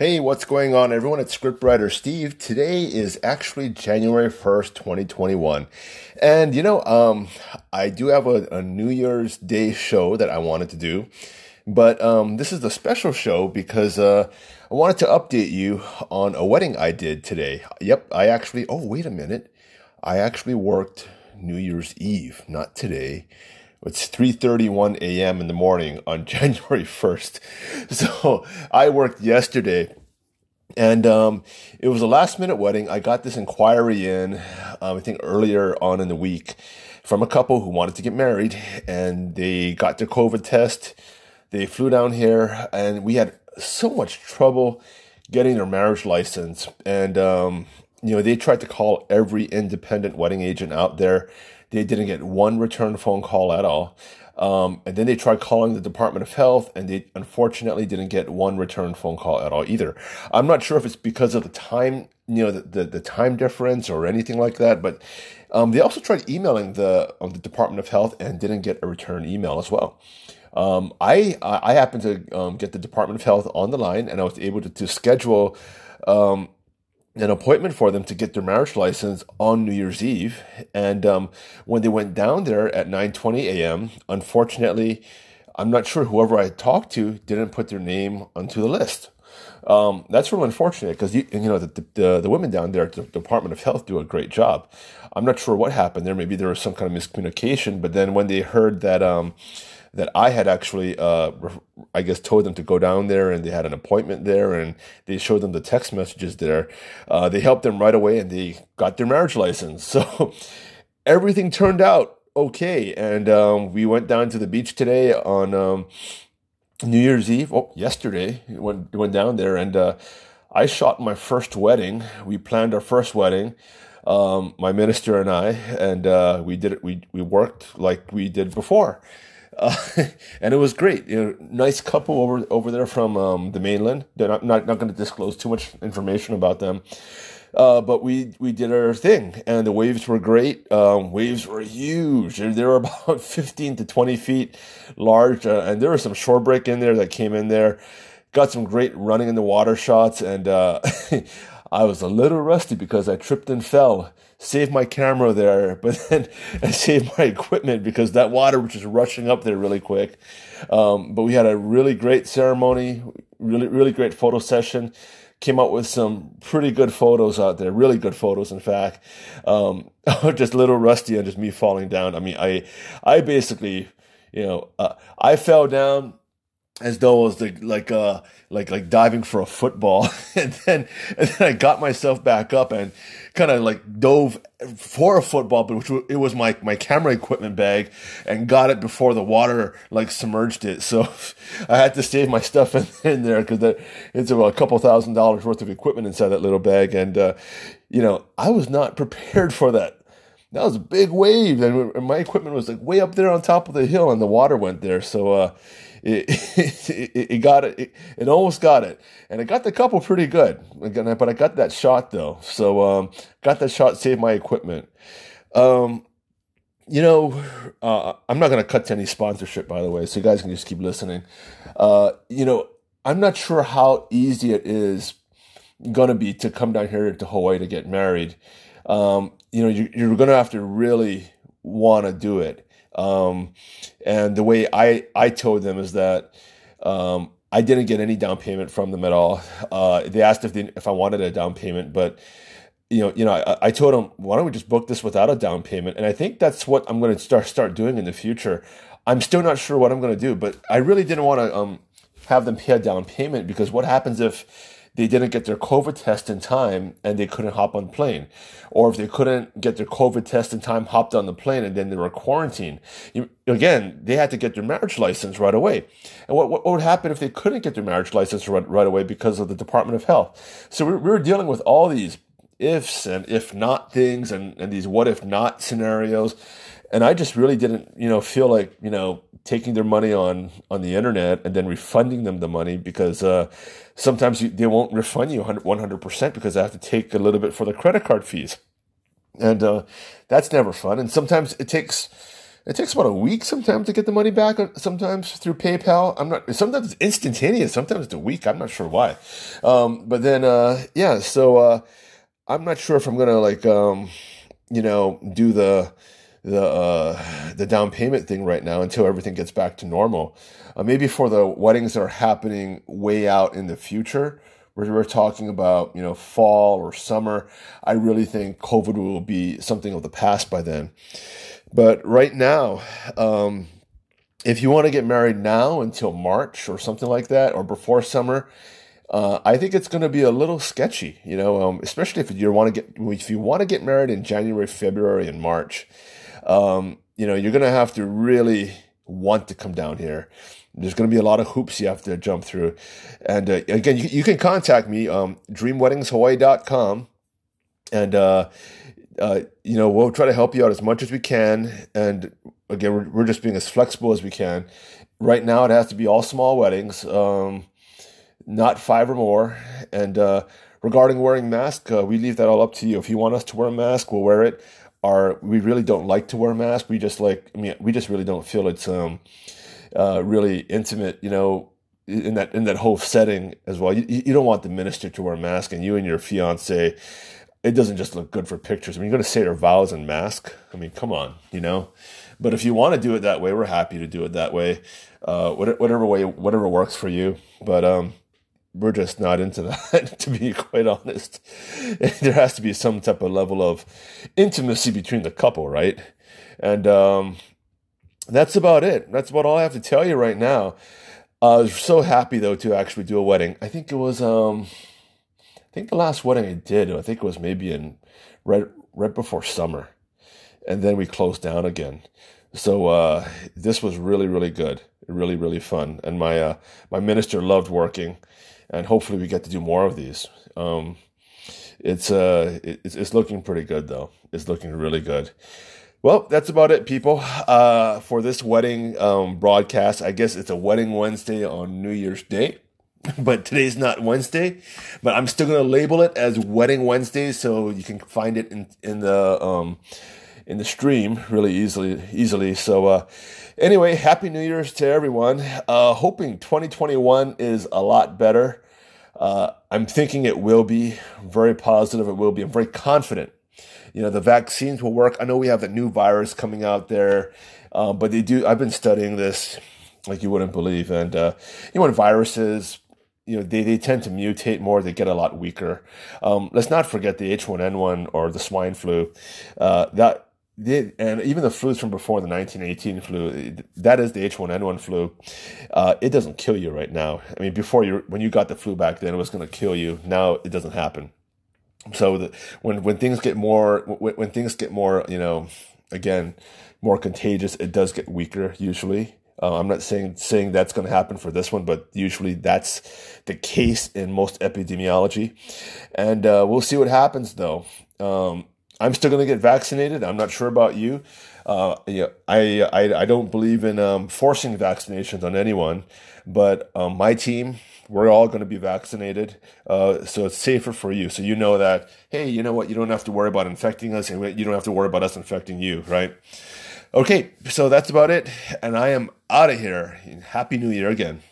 Hey, what's going on, everyone? It's scriptwriter Steve. Today is actually January 1st, 2021. And, you know, um, I do have a, a New Year's Day show that I wanted to do. But um, this is the special show because uh, I wanted to update you on a wedding I did today. Yep, I actually, oh, wait a minute. I actually worked New Year's Eve, not today. It's 3:31 a.m. in the morning on January 1st. So I worked yesterday and um, it was a last minute wedding. I got this inquiry in, um, I think earlier on in the week, from a couple who wanted to get married, and they got their COVID test. They flew down here, and we had so much trouble getting their marriage license. And um, you know, they tried to call every independent wedding agent out there. They didn't get one return phone call at all. Um, and then they tried calling the Department of Health, and they unfortunately didn't get one return phone call at all either. I'm not sure if it's because of the time, you know, the, the, the time difference or anything like that, but um, they also tried emailing the um, the Department of Health and didn't get a return email as well. Um, I I happened to um, get the Department of Health on the line, and I was able to, to schedule um, an appointment for them to get their marriage license on New Year's Eve. And um, when they went down there at 9:20 a.m., unfortunately, I'm not sure whoever I talked to didn't put their name onto the list. Um, that's really unfortunate because you, you know the, the, the women down there at the Department of Health do a great job. I'm not sure what happened there. Maybe there was some kind of miscommunication. But then when they heard that um, that I had actually, uh, I guess, told them to go down there and they had an appointment there and they showed them the text messages there. Uh, they helped them right away and they got their marriage license. So everything turned out okay. And um, we went down to the beach today on um, New Year's Eve. Oh, yesterday, went, went down there and uh, I shot my first wedding. We planned our first wedding. Um, my minister and I, and uh, we did it. We we worked like we did before, uh, and it was great. You know, nice couple over over there from um, the mainland. They're not not, not going to disclose too much information about them. Uh, but we we did our thing, and the waves were great. Um, waves were huge. They were about fifteen to twenty feet large, uh, and there was some shore break in there that came in there. Got some great running in the water shots, and uh, I was a little rusty because I tripped and fell saved my camera there, but then I saved my equipment because that water was just rushing up there really quick. Um, but we had a really great ceremony, really, really great photo session. Came out with some pretty good photos out there, really good photos, in fact. Um, just a little rusty and just me falling down. I mean, I, I basically, you know, uh, I fell down as though I was like like uh like like diving for a football. And then and then I got myself back up and kind of like dove for a football but which it was my my camera equipment bag and got it before the water like submerged it. So I had to save my stuff in, in there because it's about a couple thousand dollars worth of equipment inside that little bag. And uh you know I was not prepared for that. That was a big wave. And my equipment was like way up there on top of the hill and the water went there. So uh it, it, it, got it, it, almost got it, and it got the couple pretty good. But I got that shot though, so um, got that shot, saved my equipment. Um, you know, uh, I'm not going to cut to any sponsorship, by the way, so you guys can just keep listening. Uh, you know, I'm not sure how easy it is going to be to come down here to Hawaii to get married. Um, you know, you, you're going to have to really want to do it. Um, and the way I, I told them is that um, I didn't get any down payment from them at all. Uh, they asked if they, if I wanted a down payment, but you know, you know, I, I told them, why don't we just book this without a down payment? And I think that's what I'm going to start start doing in the future. I'm still not sure what I'm going to do, but I really didn't want to um, have them pay a down payment because what happens if they didn't get their COVID test in time and they couldn't hop on plane. Or if they couldn't get their COVID test in time, hopped on the plane and then they were quarantined. Again, they had to get their marriage license right away. And what, what would happen if they couldn't get their marriage license right, right away because of the Department of Health? So we, we were dealing with all these ifs and if not things and, and these what if not scenarios. And I just really didn't, you know, feel like, you know, taking their money on on the internet and then refunding them the money because uh, sometimes you, they won't refund you 100% because they have to take a little bit for the credit card fees and uh, that's never fun and sometimes it takes it takes about a week sometimes to get the money back. Sometimes through PayPal. I'm not. Sometimes it's instantaneous. Sometimes it's a week. I'm not sure why. Um, but then, uh, yeah. So uh, I'm not sure if I'm gonna like, um, you know, do the the uh, the down payment thing right now until everything gets back to normal. Uh, maybe for the weddings that are happening way out in the future, where we're talking about you know fall or summer. I really think COVID will be something of the past by then. But right now, um, if you want to get married now until March or something like that, or before summer, uh, I think it's going to be a little sketchy, you know, um, especially if you want to get if you want to get married in January, February, and March. Um, you know, you're going to have to really want to come down here. There's going to be a lot of hoops you have to jump through. And uh, again, you, you, can contact me, um, dreamweddingshawaii.com. And, uh, uh, you know, we'll try to help you out as much as we can. And again, we're, we're just being as flexible as we can. Right now, it has to be all small weddings, um, not five or more. And uh, regarding wearing mask, uh, we leave that all up to you. If you want us to wear a mask, we'll wear it. Our we really don't like to wear masks. We just like, I mean, we just really don't feel it's um, uh, really intimate, you know, in that in that whole setting as well. You, you don't want the minister to wear a mask, and you and your fiance. It doesn't just look good for pictures. I mean, you're going to say your vows in mask. I mean, come on, you know. But if you want to do it that way, we're happy to do it that way. Uh, whatever way, whatever works for you. But um, we're just not into that, to be quite honest. There has to be some type of level of intimacy between the couple, right? And um, that's about it. That's about all I have to tell you right now. Uh, I was so happy though to actually do a wedding. I think it was um, I think the last wedding I did, I think it was maybe in right right before summer, and then we closed down again. So uh, this was really really good, really really fun, and my uh, my minister loved working, and hopefully we get to do more of these. Um, it's uh it's, it's looking pretty good though. It's looking really good. Well, that's about it, people, uh, for this wedding um, broadcast. I guess it's a wedding Wednesday on New Year's Day, but today's not Wednesday. But I'm still to label it as Wedding Wednesday, so you can find it in in the um, in the stream really easily. Easily. So, uh, anyway, Happy New Year's to everyone. Uh, hoping 2021 is a lot better. Uh, I'm thinking it will be very positive. It will be. I'm very confident you know the vaccines will work. I know we have a new virus coming out there, um, but they do. I've been studying this like you wouldn't believe, and uh, you know when viruses. You know they, they tend to mutate more. They get a lot weaker. Um, let's not forget the H1N1 or the swine flu. Uh, that and even the flus from before the 1918 flu, that is the H1N1 flu. Uh, it doesn't kill you right now. I mean, before you, when you got the flu back then, it was going to kill you. Now it doesn't happen so the, when when things get more when, when things get more you know again more contagious it does get weaker usually uh, i'm not saying saying that's going to happen for this one but usually that's the case in most epidemiology and uh, we'll see what happens though um, i'm still going to get vaccinated i'm not sure about you uh, yeah, I, I, I don't believe in um, forcing vaccinations on anyone, but um, my team, we're all going to be vaccinated, uh, so it's safer for you. So you know that, hey, you know what? You don't have to worry about infecting us, and you don't have to worry about us infecting you, right? Okay, so that's about it, and I am out of here. Happy New Year again.